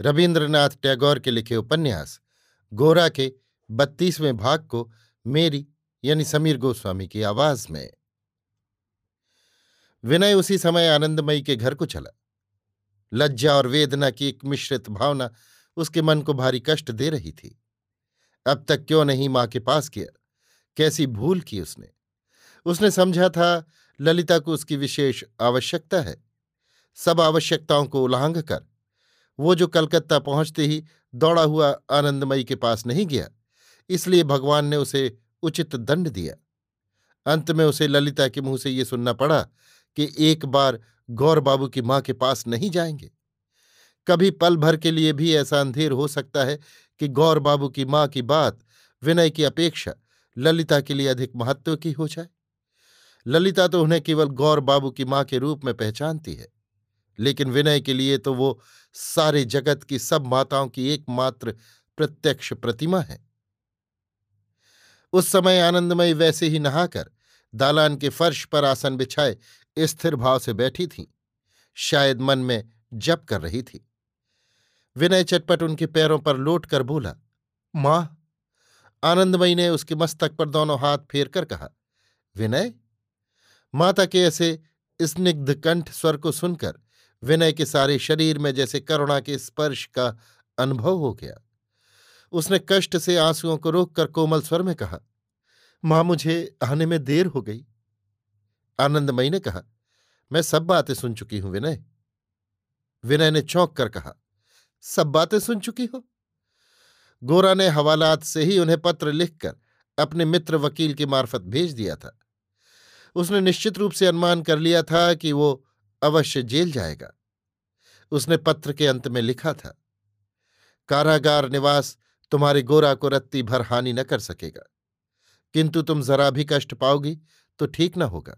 रविन्द्रनाथ टैगोर के लिखे उपन्यास, गोरा के बत्तीसवें भाग को मेरी, यानी समीर गोस्वामी की आवाज़ में। विनय उसी समय आनंदमयी के घर को चला। लज्जा और वेदना की एक मिश्रित भावना उसके मन को भारी कष्ट दे रही थी। अब तक क्यों नहीं माँ के पास किया कैसी भूल की उसने? उसने समझा था ललिता को उसकी विशेष आवश्यकता है। सब आवश्यकताओं को उल्लांघ कर वो जो कलकत्ता पहुँचते ही दौड़ा हुआ आनंदमयी के पास नहीं गया, इसलिए भगवान ने उसे उचित दंड दिया। अंत में उसे ललिता के मुँह से ये सुनना पड़ा कि एक बार गौर बाबू की माँ के पास नहीं जाएँगे। कभी पल भर के लिए भी ऐसा अंधेर हो सकता है कि गौर बाबू की माँ की बात, विनय की अपेक्षा, ललिता के लिए अधिक महत्व की हो जाए। ललिता तो उन्हें केवल गौर बाबू की माँ के रूप में पहचानती है, लेकिन विनय के लिए तो वो सारे जगत की सब माताओं की एकमात्र प्रत्यक्ष प्रतिमा है। उस समय आनंदमयी वैसे ही नहाकर दालान के फर्श पर आसन बिछाए स्थिर भाव से बैठी थी। शायद मन में जप कर रही थी। विनय चटपट उनके पैरों पर लौट कर बोला, माँ। आनंदमयी ने उसके मस्तक पर दोनों हाथ फेर कर कहा, विनय? माता के ऐसे स्निग्ध कंठ स्वर को सुनकर विनय के सारे शरीर में जैसे करुणा के स्पर्श का अनुभव हो गया। उसने कष्ट से आंसुओं को रोककर कोमल स्वर में कहा, माँ, मुझे आने में देर हो गई। आनंदमयी ने कहा, मैं सब बातें सुन चुकी हूँ विनय। विनय ने चौंक कर कहा, सब बातें सुन चुकी हो? गोरा ने हवालात से ही उन्हें पत्र लिखकर अपने मित्र वकील के मार्फत भेज दिया था। उसने निश्चित रूप से अनुमान कर लिया था कि वो अवश्य जेल जाएगा। उसने पत्र के अंत में लिखा था, कारागार निवास तुम्हारे गोरा को रत्ती भर हानि न कर सकेगा। किंतु तुम जरा भी कष्ट पाओगी तो ठीक न होगा।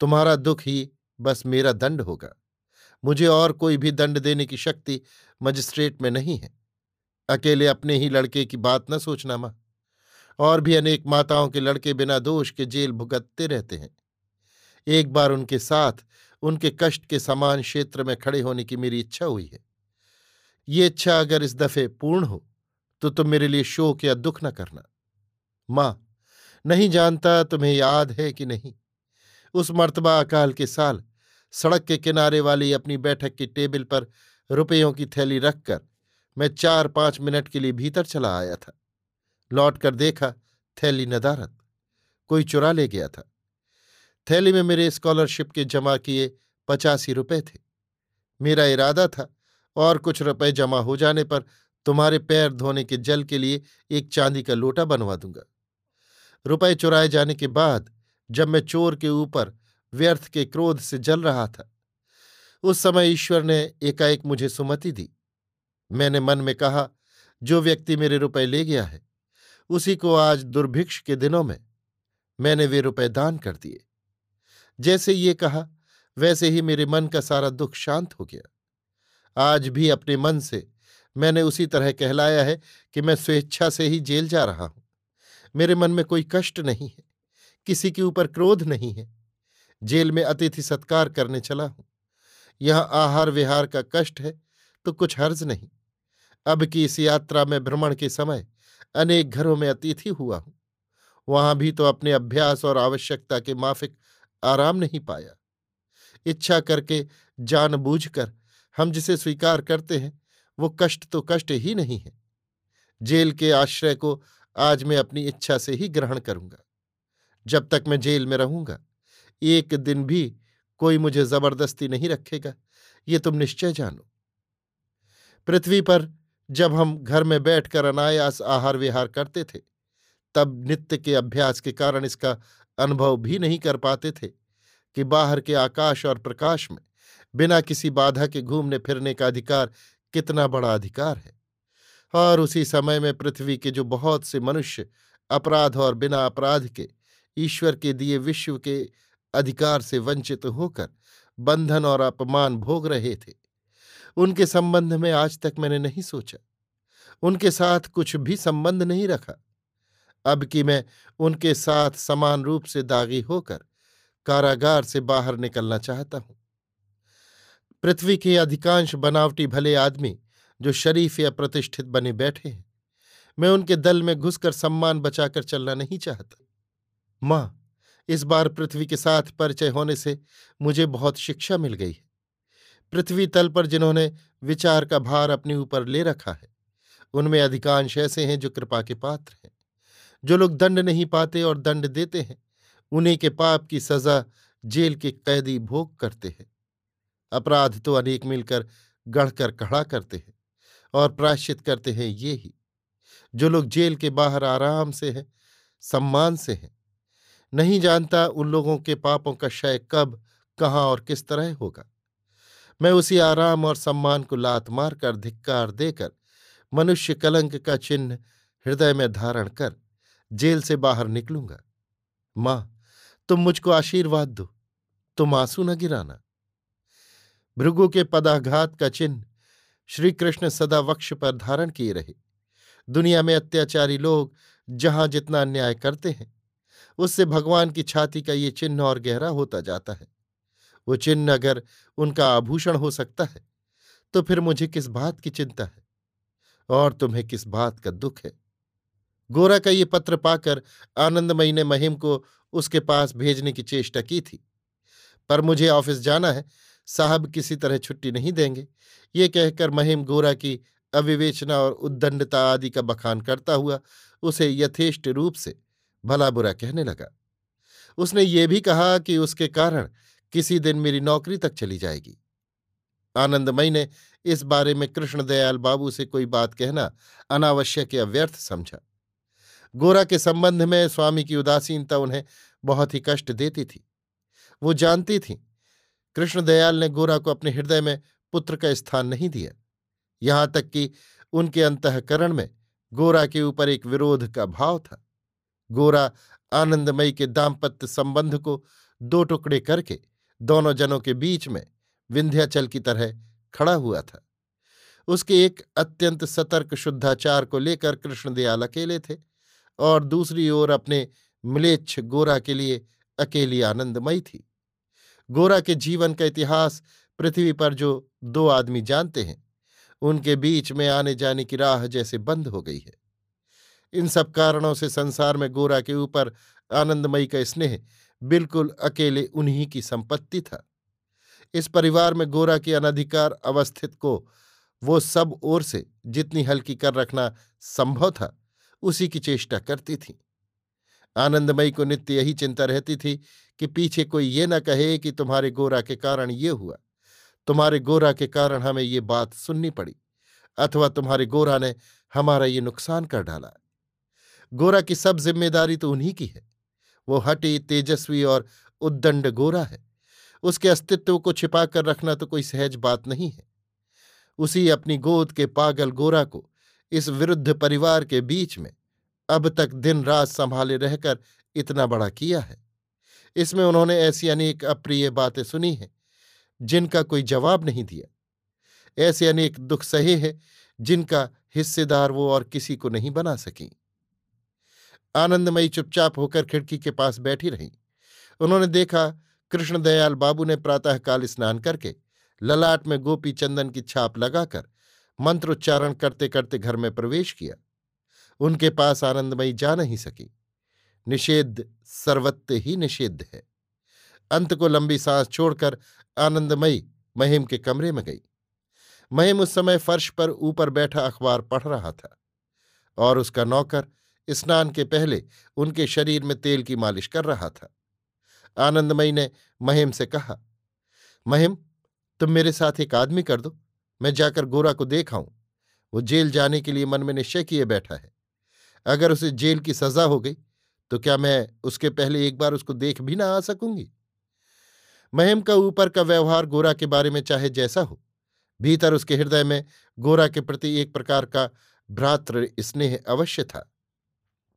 तुम्हारा दुख ही बस मेरा दंड होगा। मुझे और कोई भी दंड देने की शक्ति मजिस्ट्रेट में नहीं है। अकेले अपने ही लड़के की बात न सोचना माँ। और भी अनेक माताओं के लड़के बिना दोष के जेल भुगतते रहते हैं। एक बार उनके साथ उनके कष्ट के समान क्षेत्र में खड़े होने की मेरी इच्छा हुई है। ये इच्छा अगर इस दफे पूर्ण हो तो तुम मेरे लिए शोक या दुख न करना। माँ, नहीं जानता तुम्हें याद है कि नहीं? उस मर्तबा अकाल के साल सड़क के किनारे वाली अपनी बैठक की टेबल पर रुपयों की थैली रखकर मैं चार पाँच मिनट के लिए भीतर चला आया था। लौट कर देखा, थैली नदारत कोई चुरा ले गया था। थैली में मेरे स्कॉलरशिप के जमा किए पचासी रुपए थे। मेरा इरादा था और कुछ रुपए जमा हो जाने पर तुम्हारे पैर धोने के जल के लिए एक चांदी का लोटा बनवा दूँगा। रुपए चुराए जाने के बाद जब मैं चोर के ऊपर व्यर्थ के क्रोध से जल रहा था, उस समय ईश्वर ने एकाएक मुझे सुमति दी। मैंने मन में कहा, जो व्यक्ति मेरे रुपए ले गया है, उसी को आज दुर्भिक्ष के दिनों में मैंने वे रुपए दान कर दिए। जैसे ये कहा, वैसे ही मेरे मन का सारा दुख शांत हो गया। आज भी अपने मन से मैंने उसी तरह कहलाया है कि मैं स्वेच्छा से ही जेल जा रहा हूँ। मेरे मन में कोई कष्ट नहीं है, किसी के ऊपर क्रोध नहीं है। जेल में अतिथि सत्कार करने चला हूँ। यहाँ आहार विहार का कष्ट है तो कुछ हर्ज नहीं। अब की इस यात्रा में भ्रमण के समय अनेक घरों में अतिथि हुआ हूँ। वहाँ भी तो अपने अभ्यास और आवश्यकता के माफिक आराम नहीं पाया। इच्छा करके जानबूझकर हम जिसे स्वीकार करते हैं, वो कष्ट तो कष्ट ही नहीं है। जेल के आश्रय को आज मैं अपनी इच्छा से ही ग्रहण करूँगा। जब तक मैं जेल में रहूँगा, एक दिन भी कोई मुझे ज़बरदस्ती नहीं रखेगा, ये तुम निश्चय जानो। पृथ्वी पर जब हम घर में बैठकर अनायास आहार विहार करते थे, तब नित्य के अभ्यास के कारण इसका अनुभव भी नहीं कर पाते थे कि बाहर के आकाश और प्रकाश में बिना किसी बाधा के घूमने फिरने का अधिकार कितना बड़ा अधिकार है। और उसी समय में पृथ्वी के जो बहुत से मनुष्य अपराध और बिना अपराध के ईश्वर के दिए विश्व के अधिकार से वंचित होकर बंधन और अपमान भोग रहे थे, उनके संबंध में आज तक मैंने नहीं सोचा। उनके साथ कुछ भी संबंध नहीं रखा। अब कि मैं उनके साथ समान रूप से दागी होकर कारागार से बाहर निकलना चाहता हूँ। पृथ्वी के अधिकांश बनावटी भले आदमी जो शरीफ या प्रतिष्ठित बने बैठे हैं, मैं उनके दल में घुसकर सम्मान बचाकर चलना नहीं चाहता। माँ, इस बार पृथ्वी के साथ परिचय होने से मुझे बहुत शिक्षा मिल गई है। पृथ्वी तल पर जिन्होंने विचार का भार अपने ऊपर ले रखा है, उनमें अधिकांश ऐसे हैं जो कृपा के पात्र हैं। जो लोग दंड नहीं पाते और दंड देते हैं, उन्हीं के पाप की सजा जेल के कैदी भोग करते हैं। अपराध तो अनेक मिलकर गढ़कर खड़ा करते हैं और प्राश्चित करते हैं ये ही। जो लोग जेल के बाहर आराम से हैं, सम्मान से हैं, नहीं जानता उन लोगों के पापों का क्षय कब, कहाँ और किस तरह होगा। मैं उसी आराम और सम्मान को लात मार कर धिक्कार देकर, मनुष्य कलंक का चिन्ह हृदय में धारण कर जेल से बाहर निकलूँगा। माँ, तुम मुझको आशीर्वाद दो, तुम आँसू न गिराना। भृगु के पदाघात का चिन्ह श्री कृष्ण सदा वक्ष पर धारण किए रहे। दुनिया में अत्याचारी लोग जहाँ जितना अन्याय करते हैं, उससे भगवान की छाती का ये चिन्ह और गहरा होता जाता है। वो चिन्ह अगर उनका आभूषण हो सकता है तो फिर मुझे किस बात की चिंता है? और तुम्हें किस बात का दुख है? गोरा का ये पत्र पाकर आनंदमयी ने महिम को उसके पास भेजने की चेष्टा की थी। पर मुझे ऑफ़िस जाना है, साहब किसी तरह छुट्टी नहीं देंगे। ये कहकर महिम गोरा की अविवेचना और उद्दंडता आदि का बखान करता हुआ उसे यथेष्ट रूप से भला बुरा कहने लगा। उसने ये भी कहा कि उसके कारण किसी दिन मेरी नौकरी तक चली जाएगी। आनंदमयी ने इस बारे में कृष्णदयाल बाबू से कोई बात कहना अनावश्यक या व्यर्थ समझा। गोरा के संबंध में स्वामी की उदासीनता उन्हें बहुत ही कष्ट देती थी। वो जानती थी कृष्णदयाल ने गोरा को अपने हृदय में पुत्र का स्थान नहीं दिया। यहाँ तक कि उनके अंतकरण में गोरा के ऊपर एक विरोध का भाव था। गोरा आनंदमयी के दाम्पत्य संबंध को दो टुकड़े करके दोनों जनों के बीच में विंध्याचल की तरह खड़ा हुआ था। उसके एक अत्यंत सतर्क शुद्धाचार को लेकर कृष्णदयाल अकेले थे। और दूसरी ओर अपने मिलेच्छ गोरा के लिए अकेली आनंदमयी थी। गोरा के जीवन का इतिहास पृथ्वी पर जो दो आदमी जानते हैं, उनके बीच में आने जाने की राह जैसे बंद हो गई है। इन सब कारणों से संसार में गोरा के ऊपर आनंदमयी का स्नेह बिल्कुल अकेले उन्हीं की संपत्ति था। इस परिवार में गोरा की अनधिकार अवस्थित को वो सब ओर से जितनी हल्की कर रखना संभव था उसी की चेष्टा करती थी। आनंदमयी को नित्य यही चिंता रहती थी कि पीछे कोई ये न कहे कि तुम्हारे गोरा के कारण ये हुआ। तुम्हारे गोरा के कारण हमें ये बात सुननी पड़ी, अथवा तुम्हारे गोरा ने हमारा ये नुकसान कर डाला। गोरा की सब ज़िम्मेदारी तो उन्हीं की है। वो हटी, तेजस्वी और उद्दंड गोरा है। उसके अस्तित्व को छिपा कर रखना तो कोई सहज बात नहीं है। उसी अपनी गोद के पागल गोरा को इस विरुद्ध परिवार के बीच में, अब तक दिन रात संभाले रहकर इतना बड़ा किया है। इसमें उन्होंने ऐसी अनेक अप्रिय बातें सुनी हैं, जिनका कोई जवाब नहीं दिया। ऐसे अनेक दुख सहे हैं, जिनका हिस्सेदार वो और किसी को नहीं बना सकी। आनंदमयी चुपचाप होकर खिड़की के पास बैठी रही। उन्होंने देखा, कृष्णदयाल बाबू ने प्रातःकाल स्नान करके ललाट में गोपी चंदन की छाप लगाकर मंत्रोच्चारण करते करते घर में प्रवेश किया। उनके पास आनंदमयी जा नहीं सकी। निषेध सर्वत्व ही निषेध है। अंत को लंबी सांस छोड़कर आनंदमयी महिम के कमरे में गई। महिम उस समय फर्श पर ऊपर बैठा अखबार पढ़ रहा था और उसका नौकर स्नान के पहले उनके शरीर में तेल की मालिश कर रहा था। आनंदमयी ने महिम से कहा, महिम, तुम मेरे साथ एक आदमी कर दो। मैं जाकर गोरा को देखाऊं वो जेल जाने के लिए मन में निश्चय किए बैठा है। अगर उसे जेल की सजा हो गई तो क्या मैं उसके पहले एक बार उसको देख भी ना आ सकूँगी? महिम का ऊपर का व्यवहार गोरा के बारे में चाहे जैसा हो, भीतर उसके हृदय में गोरा के प्रति एक प्रकार का भ्रातृ स्नेह अवश्य था।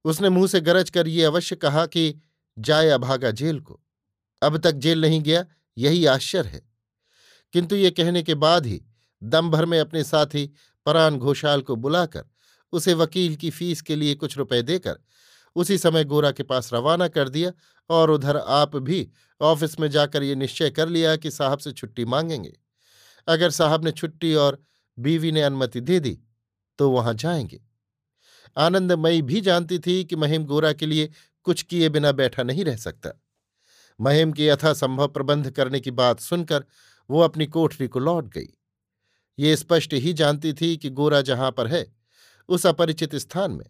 उसने मुँह से गरज कर ये अवश्य कहा कि जाए अभागा जेल को। अब तक जेल नहीं गया, यही आश्चर्य है। किंतु ये कहने के बाद ही दम भर में अपने साथी परान घोषाल को बुलाकर उसे वकील की फ़ीस के लिए कुछ रुपए देकर उसी समय गोरा के पास रवाना कर दिया और उधर आप भी ऑफ़िस में जाकर ये निश्चय कर लिया कि साहब से छुट्टी मांगेंगे। अगर साहब ने छुट्टी और बीवी ने अनुमति दे दी तो वहाँ जाएँगे। आनंदमयी भी जानती थी कि महिम गोरा के लिए कुछ किए बिना बैठा नहीं रह सकता। महिम के यथासंभव प्रबंध करने की बात सुनकर वो अपनी कोठरी को लौट गई। ये स्पष्ट ही जानती थी कि गोरा जहाँ पर है, उस अपरिचित स्थान में,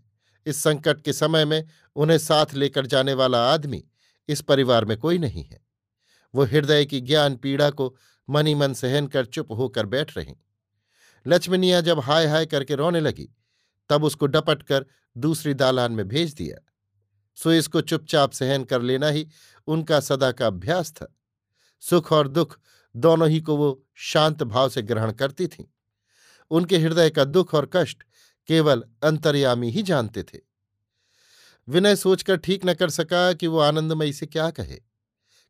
इस संकट के समय में उन्हें साथ लेकर जाने वाला आदमी इस परिवार में कोई नहीं है। वो हृदय की ज्ञान पीड़ा को मनी मन सहन कर चुप होकर बैठ रही। लक्ष्मणिया जब हाय हाय करके रोने लगी, तब उसको डपट कर दूसरी दालान में भेज दिया। सो इसको चुपचाप सहन कर लेना ही उनका सदा का अभ्यास था। सुख और दुख दोनों ही को वो शांत भाव से ग्रहण करती थीं। उनके हृदय का दुख और कष्ट केवल अंतर्यामी ही जानते थे। विनय सोचकर ठीक न कर सका कि वो आनंदमयी से क्या कहे।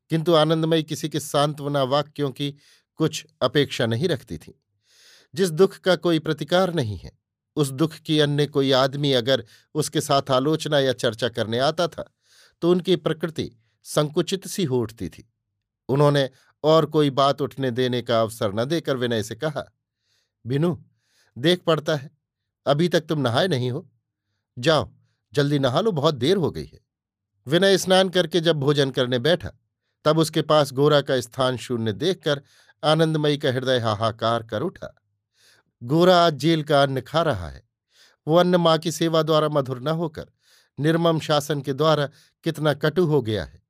किंतु आनंदमयी किसी के सांत्वना वाक्यों की कुछ अपेक्षा नहीं रखती थी। जिस दुख का कोई प्रतिकार नहीं है, उस दुख की अन्य कोई आदमी अगर उसके साथ आलोचना या चर्चा करने आता था तो उनकी प्रकृति संकुचित सी हो उठती थी। उन्होंने और कोई बात उठने देने का अवसर न देकर विनय से कहा, बिनू, देख पड़ता है, अभी तक तुम नहाए नहीं हो। जाओ, जल्दी नहा लो, बहुत देर हो गई है। विनय स्नान करके जब भोजन करने बैठा, तब उसके पास गोरा का स्थान शून्य देखकर आनंदमयी का हृदय हाहाकार कर उठा। गोरा आज जेल का अन्न खा रहा है। वो अन्न माँ की सेवा द्वारा मधुर न होकर, निर्मम शासन के द्वारा कितना कटु हो गया है।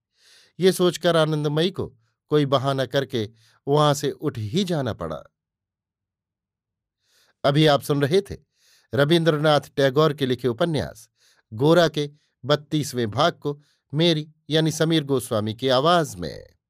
ये सोचकर आनंदमयी को कोई बहाना करके वहाँ से उठ ही जाना पड़ा। अभी आप सुन रहे थे रविन्द्रनाथ टैगोर के लिखे उपन्यास, गोरा के बत्तीसवें भाग को मेरी यानी समीर गोस्वामी की आवाज़ में।